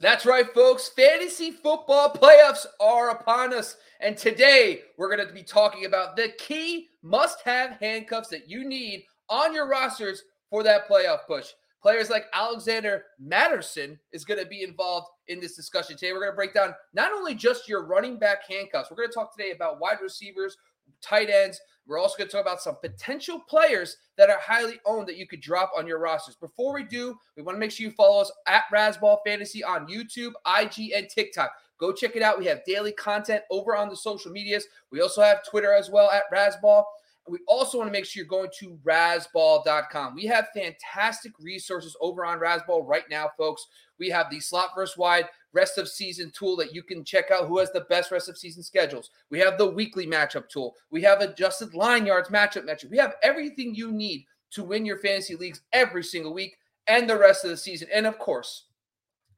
That's right, folks. Fantasy football playoffs are upon us. And today we're going to be talking about the key must have handcuffs that you need on your rosters for that playoff push. Players like Alexander Mattison is going to be involved in this discussion today. We're going to break down not only just your running back handcuffs, we're going to talk today about wide receivers, tight ends. We're also going to talk about some potential players that are highly owned that you could drop on your rosters. Before we do, we want to make sure you follow us at Razzball Fantasy on YouTube, IG, and TikTok. Go check it out. We have daily content over on the social medias. We also have Twitter as well at Razzball. We also want to make sure you're going to razzball.com. We have fantastic resources over on Razzball right now, folks. We have the slot versus wide rest of season tool that you can check out who has the best rest of season schedules. We have the weekly matchup tool. We have adjusted line yards matchup metric. We have everything you need to win your fantasy leagues every single week and the rest of the season. And of course,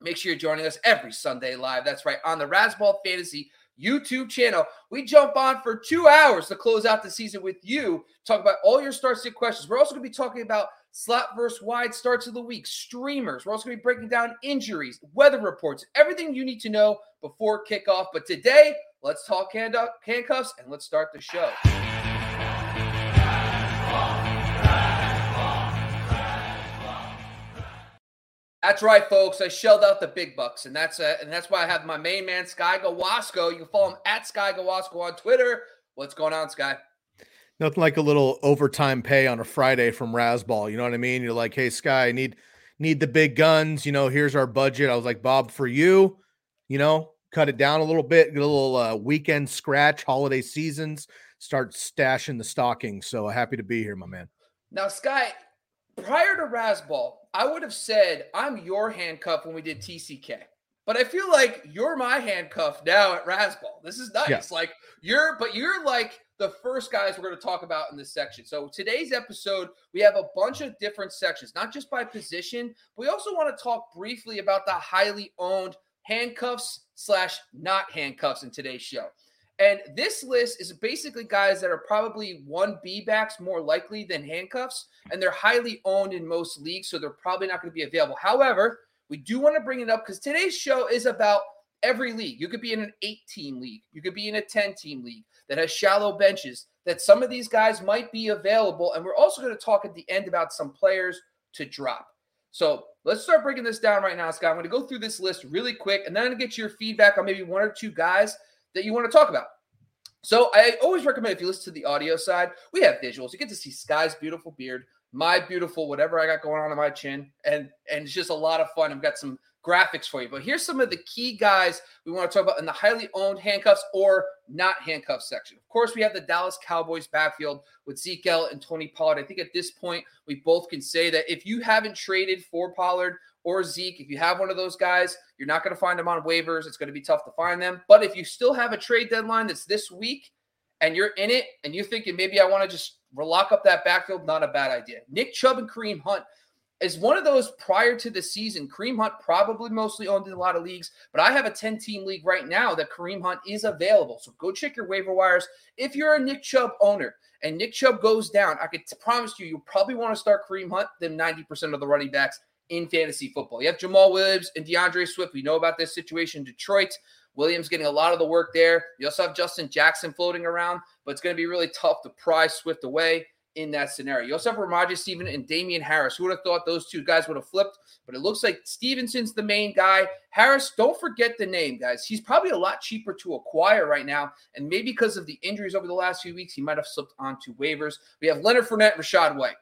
make sure you're joining us every Sunday live. That's right, on the Razzball Fantasy YouTube channel. We jump on for two hours to close out the season with you, talk about all your start sit questions. We're also going to be talking about slot versus wide starts of the week, streamers. We're also going to be breaking down injuries, weather reports, everything you need to know before kickoff. But today, let's talk handcuffs and let's start the show. That's right, folks. I shelled out the big bucks, and that's uh, and that's why I have my main man Sky Gawasco. You can follow him at Sky Gawasco on Twitter. What's going on, Sky? Nothing like a little overtime pay on a Friday from Razzball. You know what I mean? You're like, hey, Sky, I need need the big guns. You know, here's our budget. I was like, Bob, for you, you know, cut it down a little bit, get a little uh, weekend scratch, holiday seasons, start stashing the stockings. So happy to be here, my man. Now, Sky, prior to Razzball, I would have said I'm your handcuff when we did TCK. But I feel like you're my handcuff now at Razzball. This is nice. Yeah. Like you're, but you're like the first guys we're going to talk about in this section. So today's episode, we have a bunch of different sections, not just by position. But we also want to talk briefly about the highly owned handcuffs slash not handcuffs in today's show. And this list is basically guys that are probably one B backs more likely than handcuffs, and they're highly owned in most leagues, so they're probably not going to be available. However, we do want to bring it up because today's show is about every league. You could be in an eight team league, you could be in a 10 team league that has shallow benches, that some of these guys might be available. And we're also going to talk at the end about some players to drop. So let's start breaking this down right now, Scott. I'm going to go through this list really quick, and then I'm going to get your feedback on maybe one or two guys that you want to talk about. So I always recommend if you listen to the audio side, we have visuals. You get to see Sky's beautiful beard, my beautiful whatever I got going on in my chin, and and it's just a lot of fun. I've got some graphics for you. But here's some of the key guys we want to talk about in the highly owned handcuffs or not handcuffs section. Of course, we have the Dallas Cowboys backfield with Zeke and Tony Pollard. I think at this point, we both can say that if you haven't traded for Pollard or Zeke, if you have one of those guys, you're not going to find them on waivers. It's going to be tough to find them. But if you still have a trade deadline that's this week and you're in it and you're thinking maybe I want to just lock up that backfield, not a bad idea. Nick Chubb and Kareem Hunt is one of those prior to the season. Kareem Hunt probably mostly owned in a lot of leagues, but I have a 10 team league right now that Kareem Hunt is available. So go check your waiver wires. If you're a Nick Chubb owner and Nick Chubb goes down, I could promise you, you probably want to start Kareem Hunt than 90% of the running backs in fantasy football. You have Jamal Williams and DeAndre Swift. We know about this situation in Detroit. Williams getting a lot of the work there. You also have Justin Jackson floating around, but it's going to be really tough to pry Swift away in that scenario. You also have Rhamondre Stevenson and Damien Harris. Who would have thought those two guys would have flipped? But it looks like Stevenson's the main guy. Harris, don't forget the name, guys. He's probably a lot cheaper to acquire right now. And maybe because of the injuries over the last few weeks, he might have slipped onto waivers. We have Leonard Fournette, Rachaad White.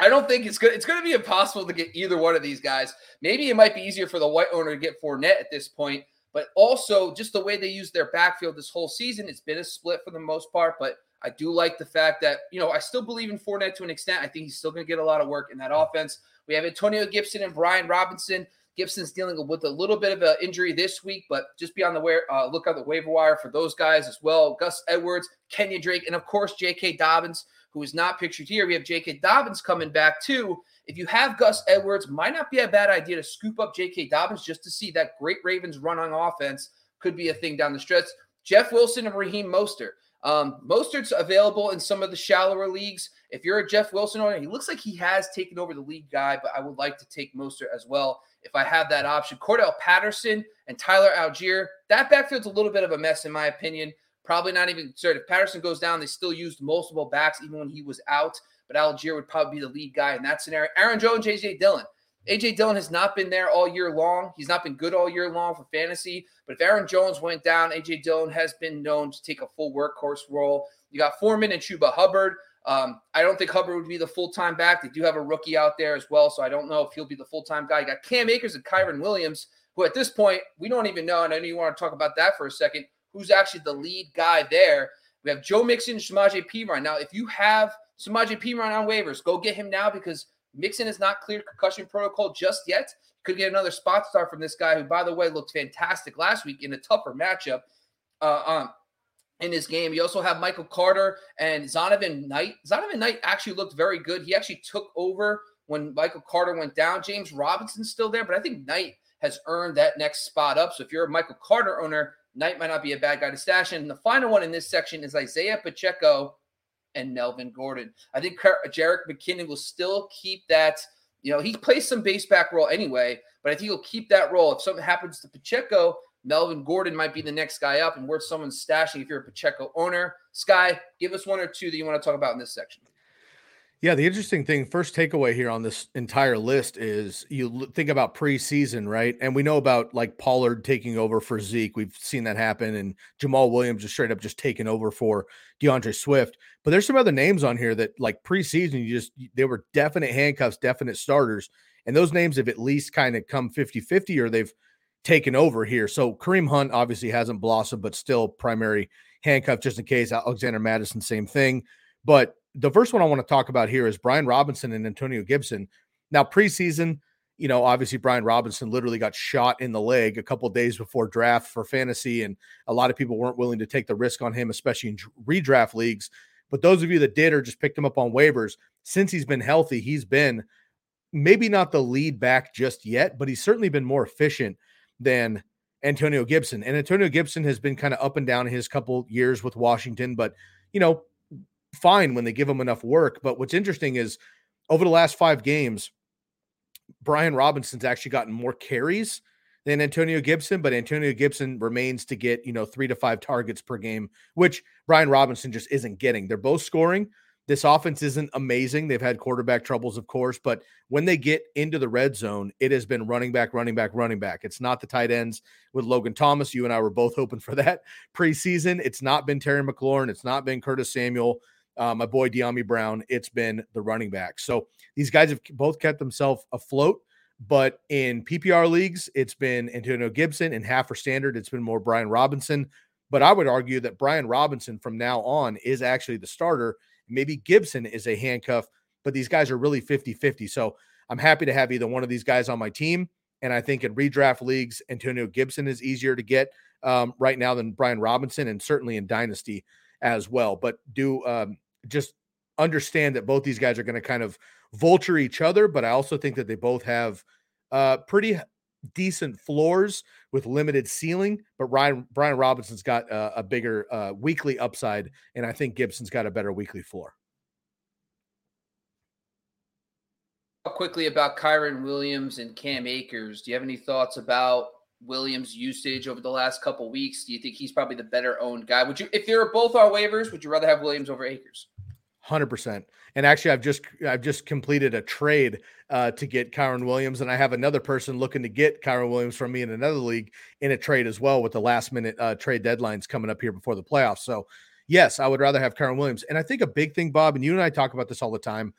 I don't think it's good. It's going to be impossible to get either one of these guys. Maybe it might be easier for the white owner to get Fournette at this point, but also just the way they use their backfield this whole season, it's been a split for the most part. But I do like the fact that, you know, I still believe in Fournette to an extent. I think he's still going to get a lot of work in that offense. We have Antonio Gibson and Brian Robinson. Gibson's dealing with a little bit of an injury this week, but just be on the way, uh, look at the waiver wire for those guys as well. Gus Edwards, Kenya Drake, and of course, J.K. Dobbins who is not pictured here. We have J.K. Dobbins coming back too. If you have Gus Edwards, might not be a bad idea to scoop up J.K. Dobbins just to see that great Ravens run on offense could be a thing down the stretch. Jeff Wilson and Raheem Mostert. Um, Mostert's available in some of the shallower leagues. If you're a Jeff Wilson owner, he looks like he has taken over the league guy, but I would like to take Mostert as well if I have that option. Cordell Patterson and Tyler Allgeier. that backfield's a little bit of a mess in my opinion. Probably not even certain. If Patterson goes down, they still used multiple backs even when he was out. But Allgeier would probably be the lead guy in that scenario. Aaron Jones, AJ Dillon. AJ Dillon has not been there all year long. He's not been good all year long for fantasy. But if Aaron Jones went down, AJ Dillon has been known to take a full workhorse role. You got Foreman and Chuba Hubbard. Um, I don't think Hubbard would be the full time back. They do have a rookie out there as well, so I don't know if he'll be the full time guy. You got Cam Akers and Kyren Williams, who at this point we don't even know. And I know you want to talk about that for a second. Who's actually the lead guy there? We have Joe Mixon, Samaje Perine. Now, if you have Samaje Perine on waivers, go get him now because Mixon is not cleared concussion protocol just yet. Could get another spot start from this guy, who, by the way, looked fantastic last week in a tougher matchup. Uh, um, in this game. You also have Michael Carter and Zonovan Knight. Zonovan Knight actually looked very good. He actually took over when Michael Carter went down. James Robinson's still there, but I think Knight has earned that next spot up. So if you're a Michael Carter owner, Knight might not be a bad guy to stash in. And the final one in this section is Isaiah Pacheco and Melvin Gordon. I think Jerick McKinnon will still keep that. You know, he plays some base back role anyway, but I think he'll keep that role. If something happens to Pacheco, Melvin Gordon might be the next guy up and worth someone stashing if you're a Pacheco owner. Sky, give us one or two that you want to talk about in this section. Yeah, the interesting thing, first takeaway here on this entire list is you think about preseason, right? And we know about like Pollard taking over for Zeke. We've seen that happen, and Jamal Williams just straight up just taking over for DeAndre Swift. But there's some other names on here that like preseason, you just they were definite handcuffs, definite starters. And those names have at least kind of come 50 50 or they've taken over here. So Kareem Hunt obviously hasn't blossomed, but still primary handcuff just in case. Alexander Mattison, same thing. But the first one I want to talk about here is Brian Robinson and Antonio Gibson. Now, preseason, you know, obviously Brian Robinson literally got shot in the leg a couple days before draft for fantasy, and a lot of people weren't willing to take the risk on him, especially in redraft leagues. But those of you that did or just picked him up on waivers, since he's been healthy, he's been maybe not the lead back just yet, but he's certainly been more efficient than Antonio Gibson. And Antonio Gibson has been kind of up and down his couple years with Washington, but you know, fine when they give him enough work. But what's interesting is over the last five games, Brian Robinson's actually gotten more carries than Antonio Gibson, but Antonio Gibson remains to get, you know, three to five targets per game, which Brian Robinson just isn't getting. They're both scoring, this offense isn't amazing. They've had quarterback troubles, of course, but when they get into the red zone, it has been running back, running back, running back. It's not the tight ends with Logan Thomas. You and I were both hoping for that preseason. It's not been Terry McLaurin. It's not been Curtis Samuel, uh, my boy Dyami Brown. It's been the running back. So these guys have both kept themselves afloat. But in PPR leagues, it's been Antonio Gibson. and half or standard, it's been more Brian Robinson. But I would argue that Brian Robinson from now on is actually the starter Maybe Gibson is a handcuff, but these guys are really 50 50. So I'm happy to have either one of these guys on my team. And I think in redraft leagues, Antonio Gibson is easier to get um, right now than Brian Robinson, and certainly in Dynasty as well. But do um, just understand that both these guys are going to kind of vulture each other. But I also think that they both have uh, pretty decent floors with limited ceiling, but Ryan Brian Robinson's got a, bigger uh, weekly upside, and I think Gibson's got a better weekly floor. Quickly about Kyren Williams and Cam Akers. Do you have any thoughts about Williams' usage over the last couple weeks? Do you think he's probably the better owned guy? Would you, if they're both our waivers, would you rather have Williams over Akers? Hundred percent. And actually, I've just I've just completed a trade uh, to get Kyren Williams, and I have another person looking to get Kyren Williams from me in another league in a trade as well, with the last minute uh, trade deadlines coming up here before the playoffs. So, yes, I would rather have Kyren Williams. And I think a big thing, Bob, and you and I talk about this all the time.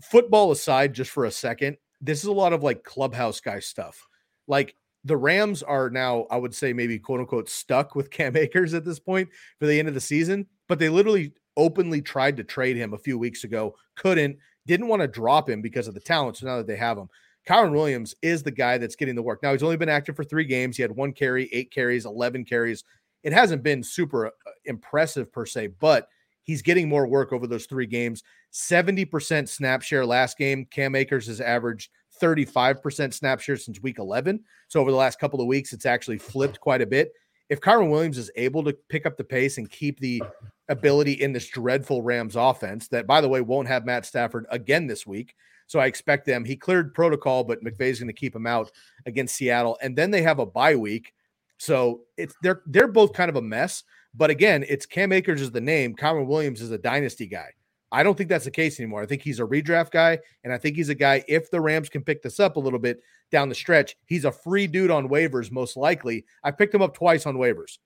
Football aside, just for a second, this is a lot of like clubhouse guy stuff. Like the Rams are now, I would say, maybe quote unquote stuck with Cam Akers at this point for the end of the season, but they literally openly tried to trade him a few weeks ago, couldn't, didn't want to drop him because of the talent. So now that they have him, Kyren Williams is the guy that's getting the work. Now he's only been active for three games. He had one carry, eight carries, 11 carries. It hasn't been super uh, impressive per se, but he's getting more work over those three games. 70% snap share last game. Cam Akers has averaged 35% snap share since week 11. So over the last couple of weeks, it's actually flipped quite a bit. If Kyren Williams is able to pick up the pace and keep the ability in this dreadful Rams offense that, by the way, won't have Matt Stafford again this week. So I expect them. He cleared protocol, but McVay's going to keep him out against Seattle, and then they have a bye week. So it's they're they're both kind of a mess. But again, it's Cam Akers is the name. Kyren Williams is a dynasty guy. I don't think that's the case anymore. I think he's a redraft guy, and I think he's a guy. If the Rams can pick this up a little bit down the stretch, he's a free dude on waivers, most likely. I picked him up twice on waivers,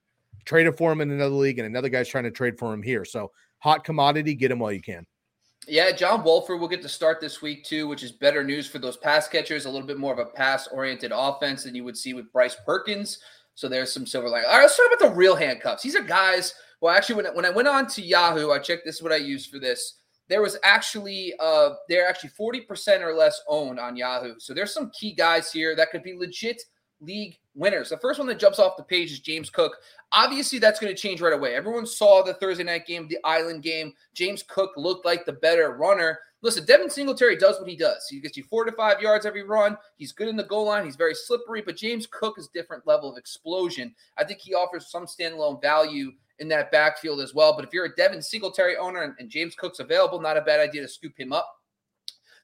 traded for him in another league, and another guy's trying to trade for him here. So hot commodity, get him while you can. Yeah, John Wolford will get to start this week too, which is better news for those pass catchers. A little bit more of a pass-oriented offense than you would see with Bryce Perkins. So there's some silver lining. All right, let's talk about the real handcuffs. These are guys. Well, actually, when, when I went on to Yahoo, I checked this is what I used for this. There was actually uh they're actually 40% or less owned on Yahoo. So there's some key guys here that could be legit league winners. The first one that jumps off the page is James Cook. Obviously, that's going to change right away. Everyone saw the Thursday night game, the Island game. James Cook looked like the better runner. Listen, Devin Singletary does what he does. He gets you four to five yards every run. He's good in the goal line. He's very slippery, but James Cook is different level of explosion. I think he offers some standalone value in that backfield as well. But if you're a Devin Singletary owner and, and James Cook's available, not a bad idea to scoop him up.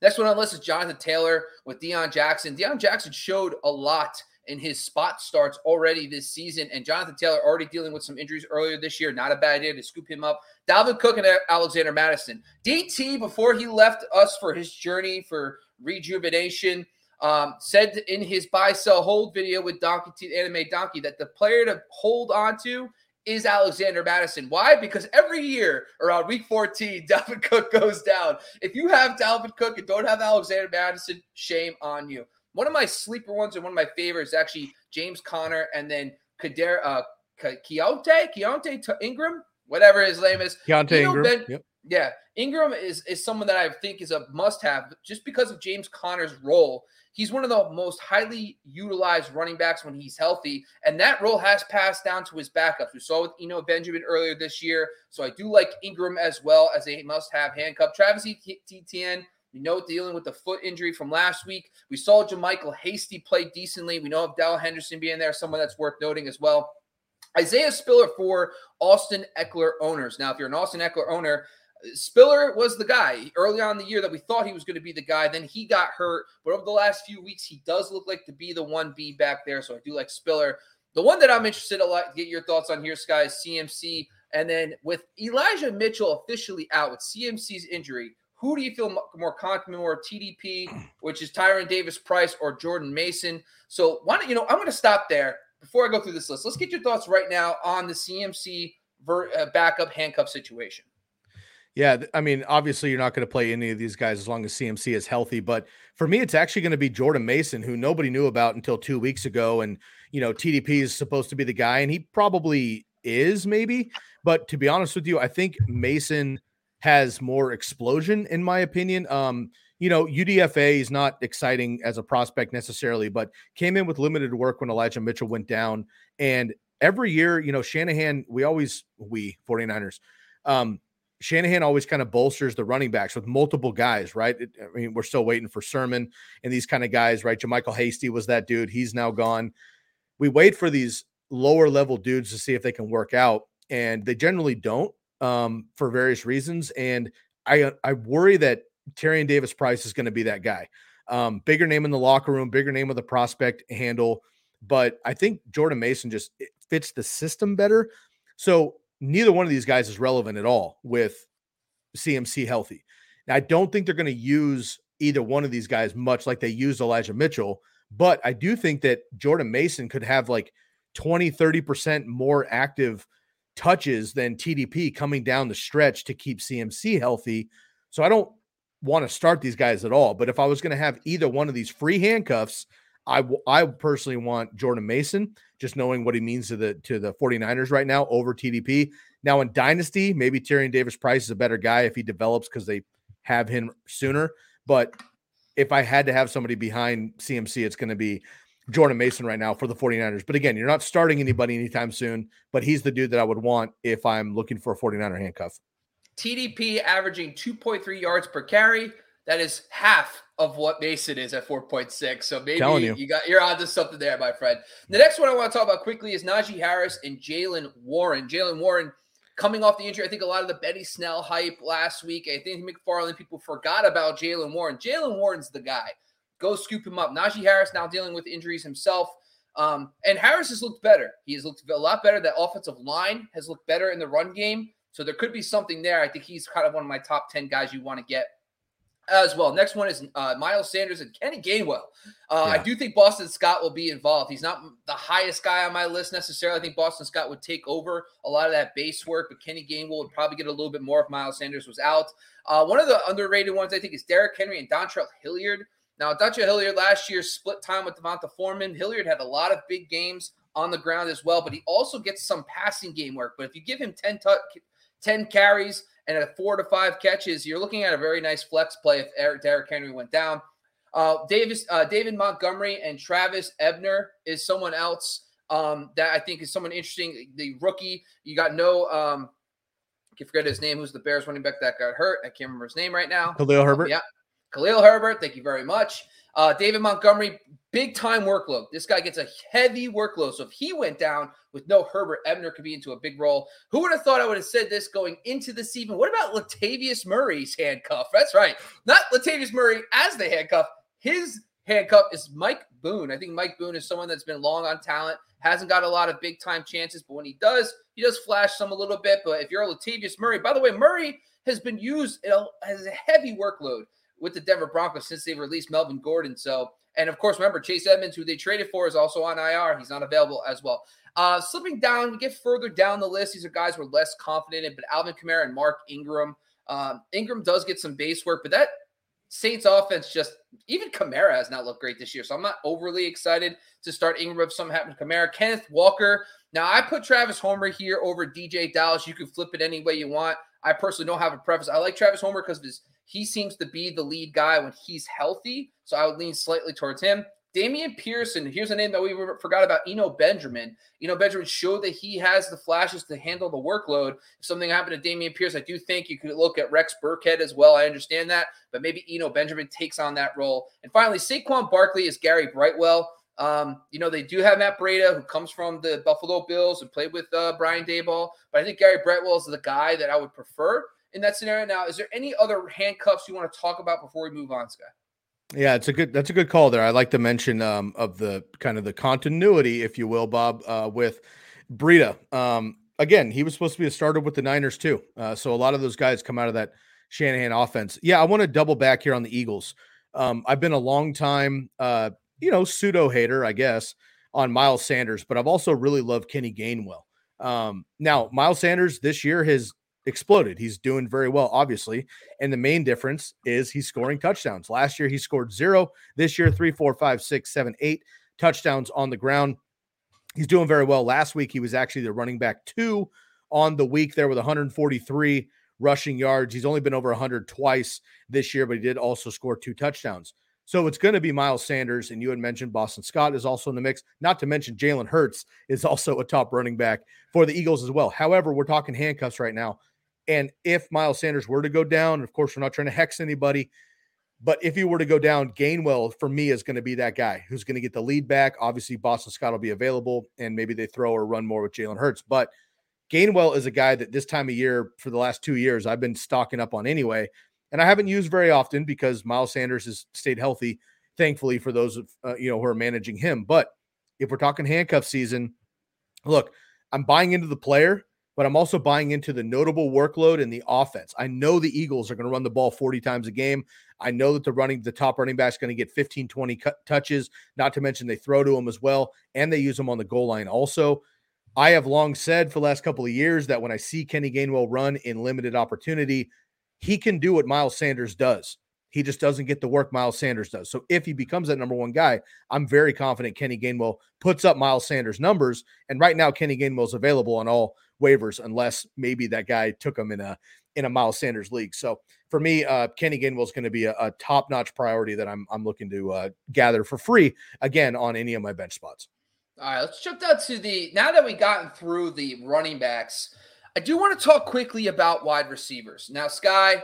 Next one on the list is Jonathan Taylor with Deon Jackson. Deon Jackson showed a lot in his spot starts already this season. And Jonathan Taylor already dealing with some injuries earlier this year. Not a bad idea to scoop him up. Dalvin Cook and Alexander Mattison. DT, before he left us for his journey for rejuvenation, um, said in his buy sell hold video with Donkey T Anime Donkey that the player to hold on to is Alexander Mattison. Why? Because every year around week 14, Dalvin Cook goes down. If you have Dalvin Cook and don't have Alexander Mattison, shame on you. One of my sleeper ones and one of my favorites actually James Conner and then Kader uh Keaontay, Keaontay Ingram, whatever his name is. Keaontay Ingram. Ben, yep. Yeah, Ingram is is someone that I think is a must-have just because of James Conner's role. He's one of the most highly utilized running backs when he's healthy, and that role has passed down to his backups. We saw with Eno Benjamin earlier this year, so I do like Ingram as well as a must-have handcuff. Travis Etienne we know dealing with the foot injury from last week. We saw JaMycal Hasty play decently. We know of Darrell Henderson being there, someone that's worth noting as well. Isaiah Spiller for Austin Ekeler owners. Now, if you're an Austin Ekeler owner, Spiller was the guy early on the year that we thought he was going to be the guy. Then he got hurt, but over the last few weeks, he does look like to be the one B back there. So I do like Spiller. The one that I'm interested a lot to get your thoughts on here, Sky, is CMC. And then with Elijah Mitchell officially out with CMC's injury, who do you feel more confident more TDP, which is Tyrion Davis Price or Jordan Mason? So why don't you know? I'm going to stop there before I go through this list. Let's get your thoughts right now on the CMC ver, uh, backup handcuff situation. Yeah, I mean, obviously you're not going to play any of these guys as long as CMC is healthy, but for me, it's actually going to be Jordan Mason, who nobody knew about until two weeks ago, and you know TDP is supposed to be the guy, and he probably is maybe, but to be honest with you, I think Mason has more explosion, in my opinion. Um, you know, UDFA is not exciting as a prospect necessarily, but came in with limited work when Elijah Mitchell went down. And every year, you know, Shanahan, we always, we 49ers, um, Shanahan always kind of bolsters the running backs with multiple guys, right? I mean, we're still waiting for Sermon and these kind of guys, right? JaMycal Hasty was that dude. He's now gone. We wait for these lower level dudes to see if they can work out, and they generally don't um, for various reasons. And I uh, I worry that Tyrion Davis Price is going to be that guy. Um, bigger name in the locker room, bigger name of the prospect handle. But I think Jordan Mason just fits the system better. So neither one of these guys is relevant at all with CMC healthy. Now, I don't think they're going to use either one of these guys much like they used Elijah Mitchell, but I do think that Jordan Mason could have like 20, 30% more active touches than TDP coming down the stretch to keep CMC healthy. So I don't want to start these guys at all. But if I was going to have either one of these free handcuffs, I, I personally want Jordan Mason, just knowing what he means to the to the 49ers right now over TDP. Now in Dynasty, maybe Tyrion Davis Price is a better guy if he develops because they have him sooner. But if I had to have somebody behind CMC, it's going to be Jordan Mason right now for the 49ers. But again, you're not starting anybody anytime soon, but he's the dude that I would want if I'm looking for a 49er handcuff. TDP averaging 2.3 yards per carry. That is half of what Mason is at 4.6. So maybe you. you. got you're onto something there, my friend. The next one I want to talk about quickly is Najee Harris and Jaylen Warren. Jaylen Warren coming off the injury. I think a lot of the Benny Snell hype last week. I think McFarland people forgot about Jaylen Warren. Jaylen Warren's the guy. Go scoop him up. Najee Harris now dealing with injuries himself. Um, and Harris has looked better. He has looked a lot better. That offensive line has looked better in the run game. So there could be something there. I think he's kind of one of my top 10 guys you want to get as well. Next one is uh, Miles Sanders and Kenny Gainwell. Uh, yeah. I do think Boston Scott will be involved. He's not the highest guy on my list necessarily. I think Boston Scott would take over a lot of that base work, but Kenny Gainwell would probably get a little bit more if Miles Sanders was out. Uh, one of the underrated ones I think is Derrick Henry and Dontrell Hilliard. Now, Dontrell Hilliard last year split time with Devonta Foreman. Hilliard had a lot of big games on the ground as well, but he also gets some passing game work. But if you give him 10, t- 10 carries and a four to five catches, you're looking at a very nice flex play if Eric Derrick Henry went down. Uh, Davis, uh, David Montgomery and Travis Ebner is someone else um, that I think is someone interesting. The rookie, you got no, um, I can forget his name. Who's the Bears running back that got hurt? I can't remember his name right now. Khalil Herbert. yeah, Khalil Herbert. Thank you very much. Uh, David Montgomery, big time workload. This guy gets a heavy workload. So if he went down with no Herbert, Ebner could be into a big role. Who would have thought I would have said this going into the season? What about Latavius Murray's handcuff? That's right. Not Latavius Murray as the handcuff. His handcuff is Mike Boone. I think Mike Boone is someone that's been long on talent, hasn't got a lot of big time chances, but when he does, he does flash some a little bit. But if you're a Latavius Murray, by the way, Murray has been used as a heavy workload with the Denver Broncos since they released Melvin Gordon. So, and of course, remember Chase Edmonds, who they traded for, is also on IR. He's not available as well. Uh, slipping down, we get further down the list. These are guys we're less confident in, but Alvin Kamara and Mark Ingram. Um, Ingram does get some base work, but that Saints offense just even Kamara has not looked great this year. So I'm not overly excited to start Ingram if something happens to Kamara. Kenneth Walker. Now I put Travis Homer here over DJ Dallas. You can flip it any way you want. I personally don't have a preference. I like Travis Homer because of his he seems to be the lead guy when he's healthy. So I would lean slightly towards him. Damian Pearson, here's a name that we forgot about Eno Benjamin. Eno Benjamin showed that he has the flashes to handle the workload. If something happened to Damien Pierce, I do think you could look at Rex Burkhead as well. I understand that, but maybe Eno Benjamin takes on that role. And finally, Saquon Barkley is Gary Brightwell. Um, you know, they do have Matt Breida, who comes from the Buffalo Bills and played with uh, Brian Daboll, but I think Gary Brightwell is the guy that I would prefer in that scenario. Now, is there any other handcuffs you want to talk about before we move on, Scott? Yeah, it's a good that's a good call there. I like to mention um, of the kind of the continuity, if you will, Bob, uh, with Breida. Um, again, he was supposed to be a starter with the Niners too. Uh, so a lot of those guys come out of that Shanahan offense. Yeah, I want to double back here on the Eagles. Um, I've been a long time, uh, you know, pseudo hater, I guess, on Miles Sanders, but I've also really loved Kenny Gainwell. Um, now, Miles Sanders this year has exploded. He's doing very well, obviously. And the main difference is he's scoring touchdowns. Last year, he scored zero. This year, three, four, five, six, seven, eight touchdowns on the ground. He's doing very well. Last week, he was actually the running back two on the week there with 143 rushing yards. He's only been over 100 twice this year, but he did also score two touchdowns. So it's going to be Miles Sanders, and you had mentioned Boston Scott is also in the mix. Not to mention Jalen Hurts is also a top running back for the Eagles as well. However, we're talking handcuffs right now. And if Miles Sanders were to go down, of course, we're not trying to hex anybody, but if he were to go down, Gainwell for me is going to be that guy who's going to get the lead back. Obviously, Boston Scott will be available, and maybe they throw or run more with Jalen Hurts. But Gainwell is a guy that this time of year for the last two years I've been stocking up on anyway, and I haven't used very often because Miles Sanders has stayed healthy, thankfully for those uh, you know who are managing him. But if we're talking handcuff season, look, I'm buying into the player but I'm also buying into the notable workload in the offense. I know the Eagles are going to run the ball 40 times a game. I know that the running the top running back is going to get 15 20 cut, touches, not to mention they throw to him as well and they use him on the goal line also. I have long said for the last couple of years that when I see Kenny Gainwell run in limited opportunity, he can do what Miles Sanders does. He just doesn't get the work Miles Sanders does. So if he becomes that number one guy, I'm very confident Kenny Gainwell puts up Miles Sanders numbers. And right now, Kenny Gainwell is available on all waivers unless maybe that guy took him in a in a Miles Sanders league. So for me, uh, Kenny Gainwell is going to be a, a top notch priority that I'm I'm looking to uh, gather for free again on any of my bench spots. All right, let's jump down to the now that we've gotten through the running backs. I do want to talk quickly about wide receivers. Now, Sky,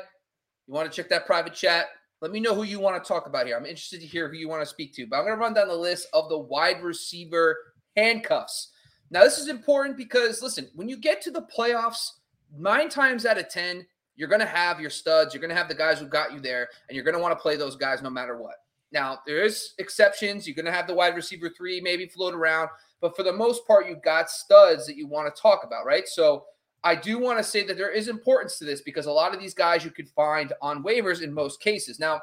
you want to check that private chat? Let me know who you want to talk about here. I'm interested to hear who you want to speak to. But I'm going to run down the list of the wide receiver handcuffs. Now, this is important because, listen, when you get to the playoffs, nine times out of 10, you're going to have your studs. You're going to have the guys who got you there, and you're going to want to play those guys no matter what. Now, there is exceptions. You're going to have the wide receiver three maybe float around, but for the most part, you've got studs that you want to talk about, right? So I do want to say that there is importance to this because a lot of these guys you could find on waivers in most cases. Now,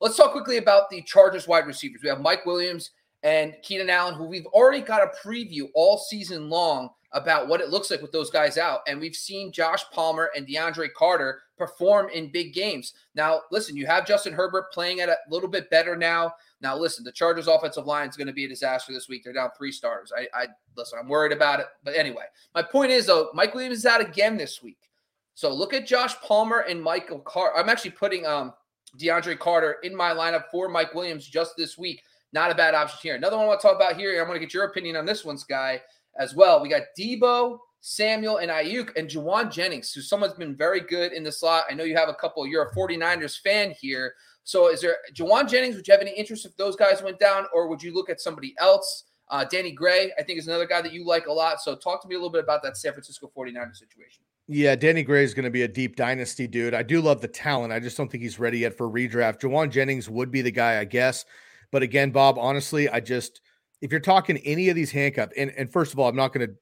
let's talk quickly about the Chargers wide receivers. We have Mike Williams and Keenan Allen, who we've already got a preview all season long about what it looks like with those guys out. And we've seen Josh Palmer and DeAndre Carter perform in big games. Now, listen, you have Justin Herbert playing at a little bit better now. Now, listen, the Chargers offensive line is going to be a disaster this week. They're down three stars. I, I listen, I'm worried about it. But anyway, my point is though, Mike Williams is out again this week. So look at Josh Palmer and Michael Carter. I'm actually putting um DeAndre Carter in my lineup for Mike Williams just this week. Not a bad option here. Another one I want to talk about here. I'm going to get your opinion on this one, Sky, as well. We got Deebo, Samuel, and Aiyuk, and Jauan Jennings, who someone's been very good in the slot. I know you have a couple. You're a 49ers fan here. So is there Jauan Jennings? Would you have any interest if those guys went down, or would you look at somebody else? Uh, Danny Gray, I think, is another guy that you like a lot. So talk to me a little bit about that San Francisco 49ers situation. Yeah, Danny Gray is going to be a deep dynasty dude. I do love the talent. I just don't think he's ready yet for redraft. Jauan Jennings would be the guy, I guess. But again, Bob, honestly, I just if you're talking any of these handcuffs, and, first of all, I'm not going to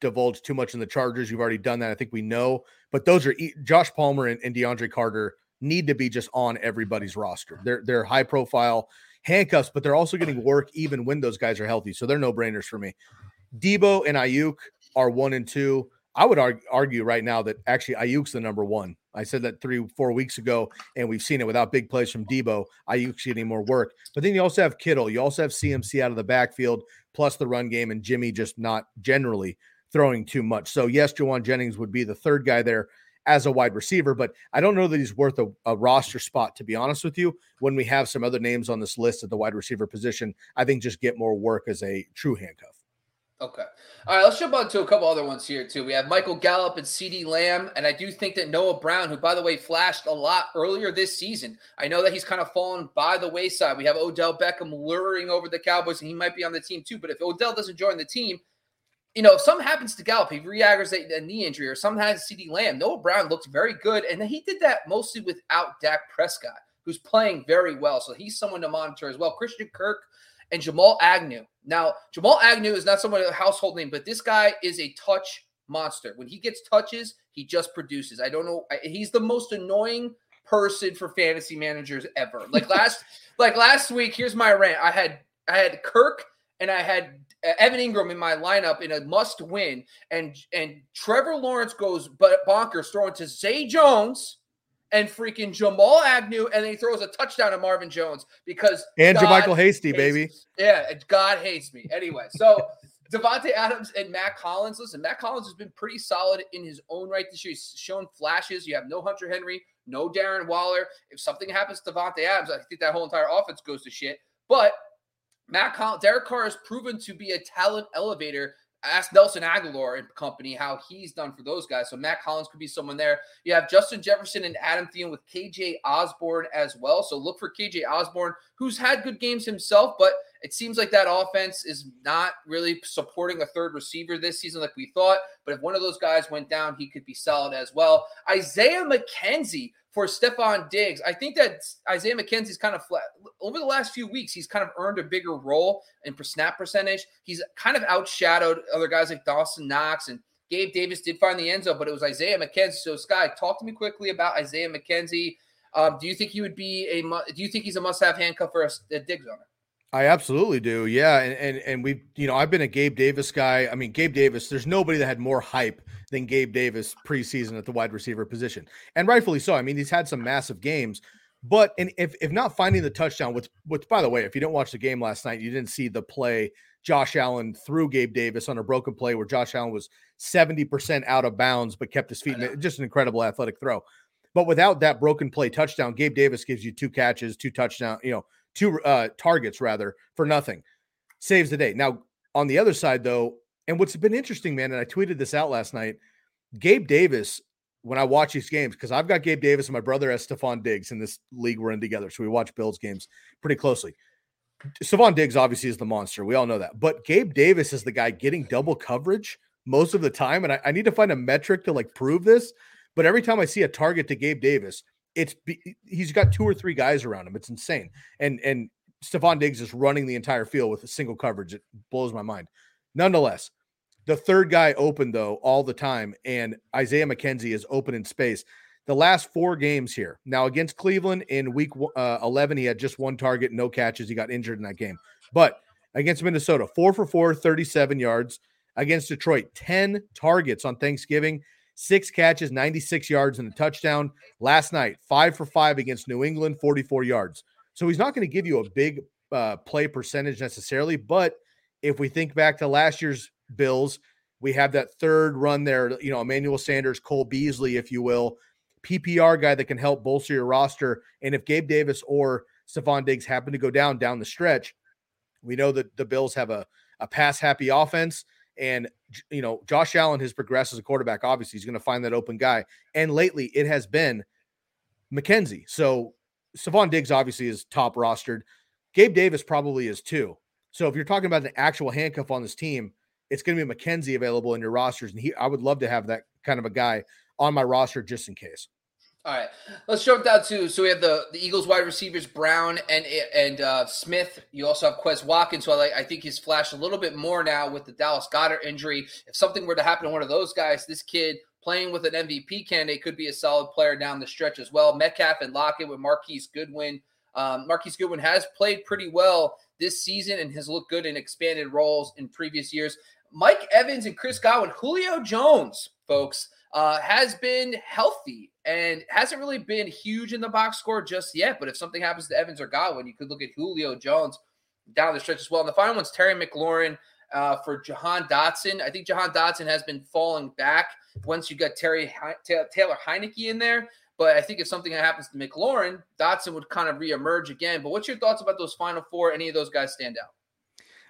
divulge too much in the Chargers. You've already done that. I think we know. But those are Josh Palmer and, and DeAndre Carter need to be just on everybody's roster. They're they're high profile handcuffs, but they're also getting work even when those guys are healthy. So they're no brainers for me. Deebo and Aiyuk are one and two. I would argue, right now that actually Aiyuk's the number one. I said that three, four weeks ago, and we've seen it without big plays from Deebo. Aiyuk's getting more work. But then you also have Kittle. You also have CMC out of the backfield, plus the run game, and Jimmy just not generally throwing too much. So, yes, Jauan Jennings would be the third guy there as a wide receiver, but I don't know that he's worth a, a, roster spot, to be honest with you. When we have some other names on this list at the wide receiver position, I think just get more work as a true handcuff. Okay. All right, let's jump on to a couple other ones here, too. We have Michael Gallup and CeeDee Lamb. And I do think that Noah Brown, who, by the way, flashed a lot earlier this season, I know that he's kind of fallen by the wayside. We have Odell Beckham luring over the Cowboys, and he might be on the team, too. But if Odell doesn't join the team, you know, if something happens to Gallup, he re-aggravates a knee injury or something has CeeDee Lamb, Noah Brown looks very good. And he did that mostly without Dak Prescott, who's playing very well. So he's someone to monitor as well. Christian Kirk and Jamal Agnew. Now, Jamal Agnew is not someone a household name, but this guy is a touch monster. When he gets touches, he just produces. I don't know. He's the most annoying person for fantasy managers ever. Like last, like last week. Here's my rant. I had I had Kirk and I had uh, Evan Engram in my lineup in a must win, and and Trevor Lawrence goes but bonkers throwing to Zay Jones and freaking Jamal Agnew, and then he throws a touchdown to Marvin Jones because and JaMycal Hasty, baby. Me. Yeah, God hates me. Anyway, so Davante Adams and Mack Hollins. Listen, Mack Hollins has been pretty solid in his own right this year. He's shown flashes. You have no Hunter Henry, no Darren Waller. If something happens to Davante Adams, I think that whole entire offense goes to shit. But Mack Hollins, Derek Carr has proven to be a talent elevator ask Nelson Agholor and company how he's done for those guys. So Mack Hollins could be someone there. You have Justin Jefferson and Adam Thielen with KJ Osborn as well. So look for KJ Osborn, who's had good games himself, but it seems like that offense is not really supporting a third receiver this season like we thought. But if one of those guys went down, he could be solid as well. Isaiah McKenzie for Stefon Diggs. I think that Isaiah McKenzie's kind of flat over the last few weeks. He's kind of earned a bigger role in snap percentage. He's kind of outshadowed other guys like Dawson Knox and Gabe Davis did find the end zone, but it was Isaiah McKenzie. So, Sky, talk to me quickly about Isaiah McKenzie. Um, do you think he would be a? Do you think he's a must-have handcuff for a, a Diggs owner? I absolutely do. Yeah, and and and we, you know, I've been a Gabe Davis guy. I mean, Gabe Davis. There's nobody that had more hype than Gabe Davis preseason at the wide receiver position, and rightfully so. I mean, he's had some massive games, but and if if not finding the touchdown, which which by the way, if you didn't watch the game last night, you didn't see the play Josh Allen threw Gabe Davis on a broken play where Josh Allen was 70% out of bounds but kept his feet. Just an incredible athletic throw. But without that broken play touchdown, Gabe Davis gives you two catches, two touchdown, you know, two uh, targets rather for nothing. Saves the day. Now, on the other side, though, and what's been interesting, man, and I tweeted this out last night, Gabe Davis, when I watch these games, because I've got Gabe Davis and my brother has Stefon Diggs in this league we're in together. So we watch Bills games pretty closely. Stefon Diggs obviously is the monster. We all know that. But Gabe Davis is the guy getting double coverage most of the time. And I, I, need to find a metric to like prove this. But every time I see a target to Gabe Davis, it's he's got two or three guys around him. It's insane. And and Stefon Diggs is running the entire field with a single coverage. It blows my mind. Nonetheless, the third guy open though all the time, and Isaiah McKenzie is open in space. The last four games here. Now against Cleveland in week uh, 11, he had just one target, no catches. He got injured in that game. But against Minnesota, four for four, 37 yards. Against Detroit, 10 targets on Thanksgiving, six catches, 96 yards, and a touchdown. Last night, five for five against New England, 44 yards. So he's not going to give you a big uh, play percentage necessarily. But if we think back to last year's Bills, we have that third run there, you know, Emmanuel Sanders, Cole Beasley, if you will, PPR guy that can help bolster your roster. And if Gabe Davis or Stefon Diggs happen to go down down the stretch, we know that the Bills have a, a pass happy offense. And, you know, Josh Allen has progressed as a quarterback. Obviously, he's going to find that open guy. And lately, it has been McKenzie. So, Stefon Diggs obviously is top rostered. Gabe Davis probably is too. So, if you're talking about an actual handcuff on this team, it's going to be McKenzie available in your rosters. And he, I would love to have that kind of a guy on my roster just in case. All right, let's jump down to so we have the, the Eagles wide receivers Brown and and uh, Smith. You also have Quez Watkins, so I I think he's flashed a little bit more now with the Dallas Goedert injury. If something were to happen to one of those guys, this kid playing with an MVP candidate could be a solid player down the stretch as well. Metcalf and Lockett with Marquise Goodwin. Um, Marquise Goodwin has played pretty well this season and has looked good in expanded roles in previous years. Mike Evans and Chris Godwin, Julio Jones, folks uh, has been healthy and hasn't really been huge in the box score just yet. But if something happens to Evans or Godwin, you could look at Julio Jones down the stretch as well. And the final one's Terry McLaurin uh, for Jahan Dotson. I think Jahan Dotson has been falling back once you got Terry Taylor Heinicke in there. But I think if something happens to McLaurin, Dotson would kind of reemerge again. But what's your thoughts about those final four? Any of those guys stand out?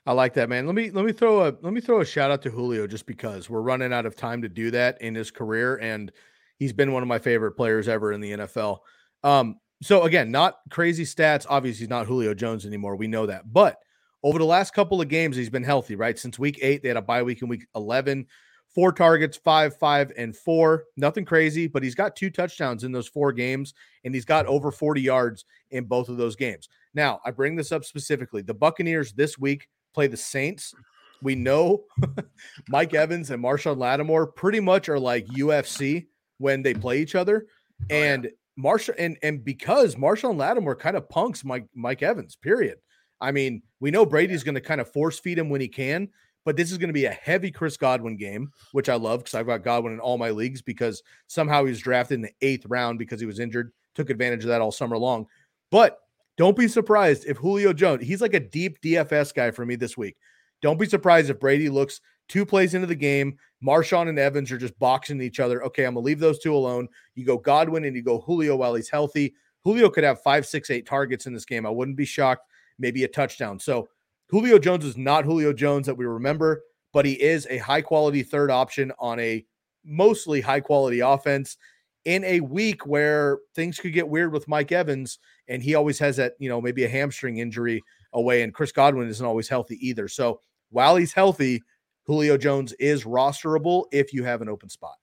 I like that, man. Let me let me throw a let me throw a shout out to Julio just because we're running out of time to do that in his career, and he's been one of my favorite players ever in the NFL. Um, so again, not crazy stats. Obviously, he's not Julio Jones anymore. We know that, but over the last couple of games, he's been healthy. Right since week eight, they had a bye week in week eleven. Four targets, five, five, and four. Nothing crazy, but he's got two touchdowns in those four games, and he's got over 40 yards in both of those games. Now, I bring this up specifically. The Buccaneers this week play the Saints. We know Mike Evans and Marshon Lattimore pretty much are like UFC when they play each other. And oh, yeah. Marshall and and because Marshon Lattimore kind of punks Mike Mike Evans, period. I mean, we know Brady's going to kind of force feed him when he can, but this is going to be a heavy Chris Godwin game, which I love because I've got Godwin in all my leagues because somehow he was drafted in the eighth round because he was injured, took advantage of that all summer long. But don't be surprised if Julio Jones, he's like a deep DFS guy for me this week. Don't be surprised if Brady looks two plays into the game. Marshon and Evans are just boxing each other. Okay, I'm gonna leave those two alone. You go Godwin and you go Julio while he's healthy. Julio could have five, six, eight targets in this game. I wouldn't be shocked. Maybe a touchdown. So Julio Jones is not Julio Jones that we remember, but he is a high quality third option on a mostly high quality offense in a week where things could get weird with Mike Evans and he always has that, you know, maybe a hamstring injury away, and Chris Godwin isn't always healthy either. So while he's healthy, Julio Jones is rosterable if you have an open spot.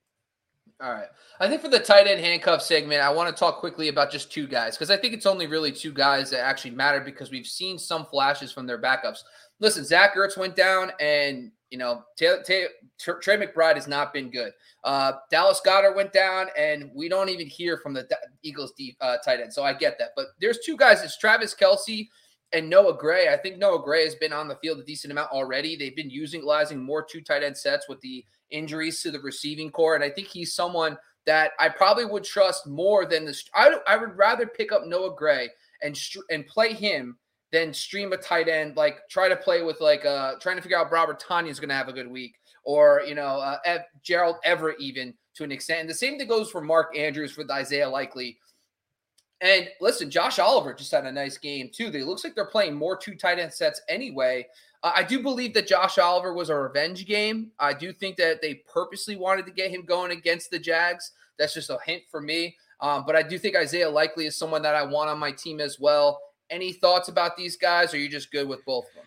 All right. I think for the tight end handcuff segment, I want to talk quickly about just two guys because I think it's only really two guys that actually matter because we've seen some flashes from their backups. Listen, Zach Ertz went down, and you know Trey McBride has not been good. Uh, Dallas Goedert went down, and we don't even hear from the Eagles deep, uh, tight end. So I get that, but there's two guys. It's Travis Kelce and Noah Gray. I think Noah Gray has been on the field a decent amount already. They've been using utilizing more two tight end sets with the injuries to the receiving corps, and I think he's someone that I probably would trust more than the. I, I would rather pick up Noah Gray and and play him than stream a tight end. Like try to play with like uh trying to figure out Robert Tonyan is going to have a good week or you know uh, Ev- Gerald Everett even to an extent. And the same thing goes for Mark Andrews with Isaiah Likely. And listen, Josh Oliver just had a nice game too. They looks like they're playing more two tight end sets anyway. Uh, I do believe that Josh Oliver was a revenge game. I do think that they purposely wanted to get him going against the Jags. That's just a hint for me. Um, but I do think Isaiah Likely is someone that I want on my team as well. Any thoughts about these guys? Or are you just good with both of them?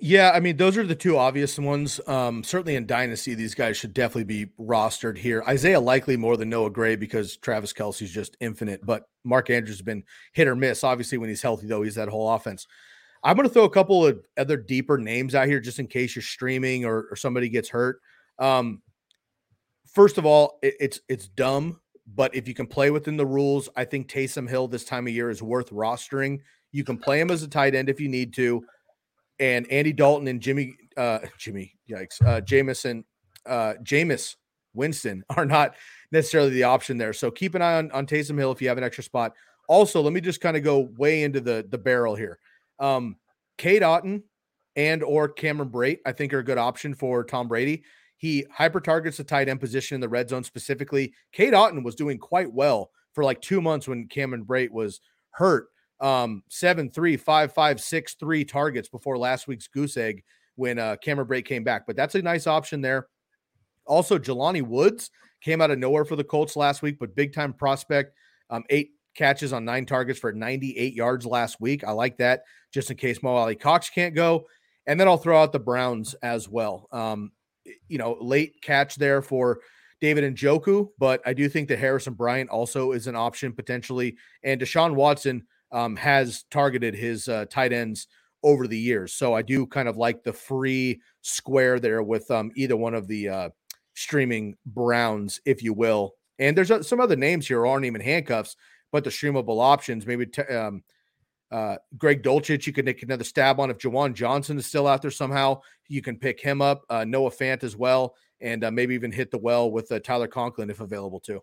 Yeah, I mean, those are the two obvious ones. Um, certainly in Dynasty, these guys should definitely be rostered here. Isaiah Likely more than Noah Gray because Travis Kelce's just infinite, but Mark Andrews has been hit or miss. Obviously, when he's healthy, though, he's that whole offense. I'm going to throw a couple of other deeper names out here just in case you're streaming or, or somebody gets hurt. Um, first of all, it, it's it's dumb, but if you can play within the rules, I think Taysom Hill this time of year is worth rostering. You can play him as a tight end if you need to and Andy Dalton and Jimmy uh Jimmy yikes uh Jameson uh Jameis Winston are not necessarily the option there. So keep an eye on on Taysom Hill if you have an extra spot. Also, let me just kind of go way into the the barrel here. Um Cade Otton and or Cameron Brate, I think are a good option for Tom Brady. He hyper targets the tight end position in the red zone specifically. Cade Otton was doing quite well for like two months when Cameron Brate was hurt um, seven, three, five, five, six, three targets before last week's goose egg when uh, Cameron Brate came back. But that's a nice option there. Also, Jelani Woods came out of nowhere for the Colts last week, but big time prospect. Um, eight catches on nine targets for 98 yards last week. I like that just in case Mo Alie-Cox can't go. And then I'll throw out the Browns as well. Um, you know, late catch there for David Njoku, but I do think that Harrison Bryant also is an option potentially. And Deshaun Watson um, has targeted his uh, tight ends over the years. So I do kind of like the free square there with um, either one of the uh, streaming Browns, if you will. And there's uh, some other names here aren't even handcuffs, but the streamable options. Maybe t- um, uh, Greg Dulcich, you can take another stab on if Juwan Johnson is still out there somehow. You can pick him up. Uh, Noah Fant as well, and uh, maybe even hit the well with uh, Tyler Conklin if available too.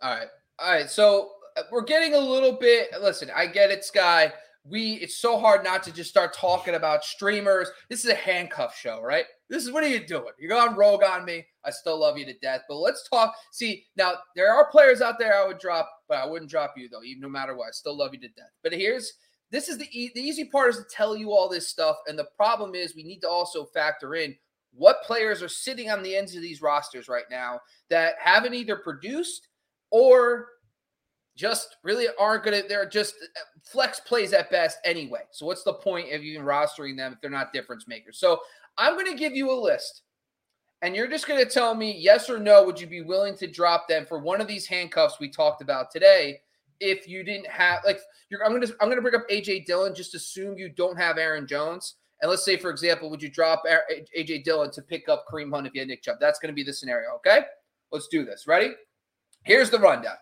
All right, all right. So we're getting a little bit. Listen, I get it, Sky. We it's so hard not to just start talking about streamers. This is a handcuff show, right? This is what are you doing? You're going rogue on me. I still love you to death, but let's talk. See, now there are players out there I would drop, but I wouldn't drop you though, even no matter what. I still love you to death. But here's this is the e- the easy part is to tell you all this stuff, and the problem is we need to also factor in what players are sitting on the ends of these rosters right now that haven't either produced or just really aren't going to, they're just uh, flex plays at best anyway. So, what's the point of even rostering them if they're not difference makers? So, I'm going to give you a list and you're just going to tell me yes or no. Would you be willing to drop them for one of these handcuffs we talked about today? If you didn't have, like, I'm going to, I'm going to bring up AJ Dillon. Just assume you don't have Aaron Jones. And let's say, for example, would you drop AJ Dillon to pick up Kareem Hunt if you had Nick Chubb? That's going to be the scenario. Okay. Let's do this. Ready? Here's the rundown.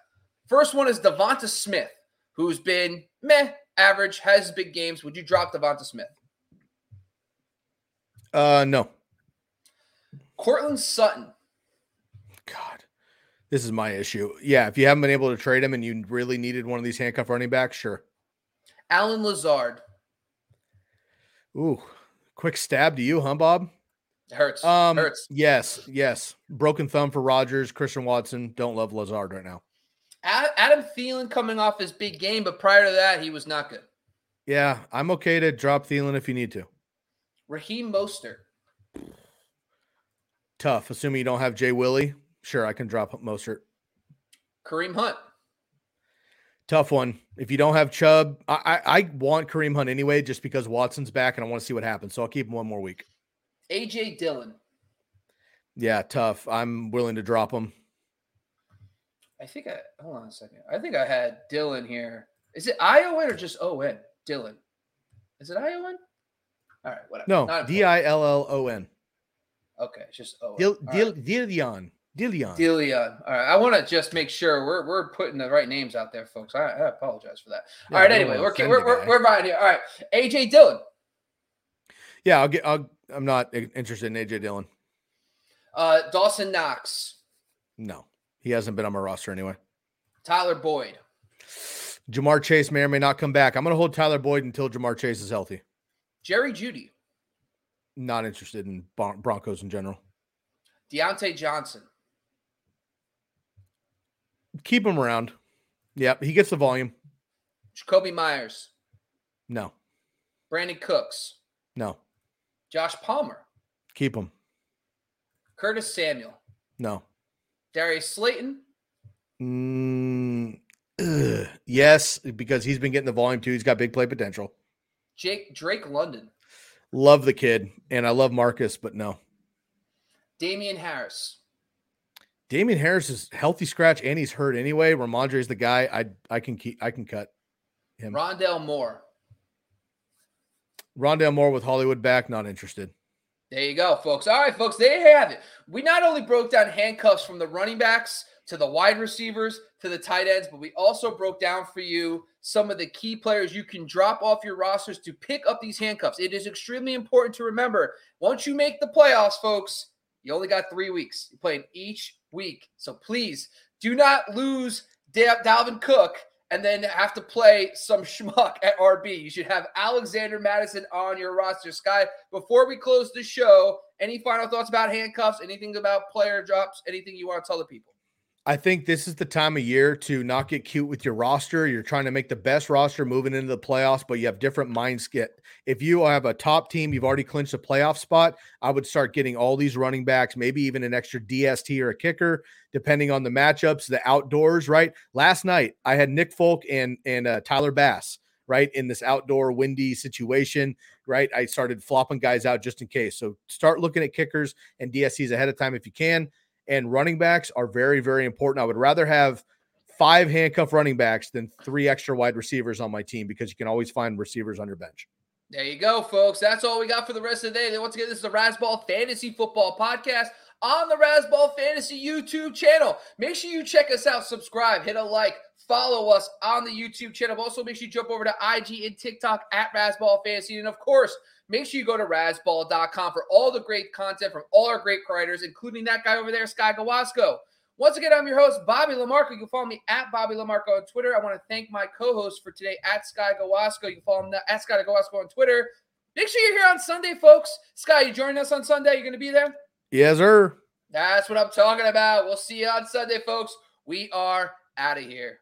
First one is Devonta Smith, who's been meh, average, has big games. Would you drop Devonta Smith? Uh, no. Courtland Sutton. God, this is my issue. Yeah, if you haven't been able to trade him and you really needed one of these handcuff running backs, sure. Allen Lazard. Ooh, quick stab to you, huh, Bob? hurts. Um, hurts. Yes, yes. Broken thumb for Rodgers, Christian Watson. Don't love Lazard right now. Adam Thielen coming off his big game, but prior to that, he was not good. Yeah, I'm okay to drop Thielen if you need to. Raheem Mostert. Tough. Assuming you don't have Jay Willie, sure, I can drop Mostert. Kareem Hunt. Tough one. If you don't have Chubb, I, I, I want Kareem Hunt anyway, just because Watson's back and I want to see what happens. So I'll keep him one more week. AJ Dillon. Yeah, tough. I'm willing to drop him. I think I hold on a second. I think I had Dylan here. Is it Iowa or just O N? Dylan. Is it Iowa? All right, whatever. No, D I L L O N. Okay, it's just O. Dil, Dil, right. Dilion. Dilion. Dilion. All right. I want to just make sure we're we're putting the right names out there, folks. I, I apologize for that. Yeah, All right. Anyway, we're we're, we're, we're right here. All right. AJ Dillon. Yeah, I'll get. I'll, I'm not interested in AJ Dillon. Uh, Dawson Knox. No. He hasn't been on my roster anyway. Tyler Boyd. Ja'Marr Chase may or may not come back. I'm going to hold Tyler Boyd until Ja'Marr Chase is healthy. Jerry Jeudy. Not interested in Broncos in general. Diontae Johnson. Keep him around. Yep, he gets the volume. Jakobi Myers. No. Brandin Cooks. No. Josh Palmer. Keep him. Curtis Samuel. No. Darius Slayton? Mm, yes, because he's been getting the volume too. He's got big play potential. Jake Drake London. Love the kid, and I love Marcus, but no. Damien Harris. Damien Harris is healthy scratch and he's hurt anyway. Rhamondre is the guy I I can keep I can cut him. Rondale Moore. Rondale Moore with Hollywood back, not interested. There you go, folks. All right, folks, there you have it. We not only broke down handcuffs from the running backs to the wide receivers to the tight ends, but we also broke down for you some of the key players you can drop off your rosters to pick up these handcuffs. It is extremely important to remember once you make the playoffs, folks, you only got three weeks. You're playing each week. So please do not lose Dalvin Cook and then have to play some schmuck at RB. You should have Alexander Mattison on your roster. Sky, before we close the show, any final thoughts about handcuffs? Anything about player drops? Anything you want to tell the people? I think this is the time of year to not get cute with your roster. You're trying to make the best roster moving into the playoffs, but you have different mindset. If you have a top team, you've already clinched a playoff spot, I would start getting all these running backs, maybe even an extra DST or a kicker, depending on the matchups, the outdoors, right? Last night, I had Nick Folk and and uh, Tyler Bass, right, in this outdoor windy situation, right? I started flopping guys out just in case. So start looking at kickers and DSTs ahead of time if you can and running backs are very, very important. I would rather have five handcuff running backs than three extra wide receivers on my team because you can always find receivers on your bench. There you go, folks. That's all we got for the rest of the day. Once again, this is the Razzball Fantasy Football Podcast on the Razzball Fantasy YouTube channel. Make sure you check us out, subscribe, hit a like, follow us on the YouTube channel. Also, make sure you jump over to IG and TikTok at Razzball Fantasy. And of course, Make sure you go to razzball.com for all the great content from all our great writers, including that guy over there, Sky Gawasco. Once again, I'm your host, Bobby Lamarco. You can follow me at Bobby Lamarco on Twitter. I want to thank my co-host for today at Sky Gawasco. You can follow him at Sky Gawasco on Twitter. Make sure you're here on Sunday, folks. Sky, you joining us on Sunday? You're going to be there? Yes, sir. That's what I'm talking about. We'll see you on Sunday, folks. We are out of here.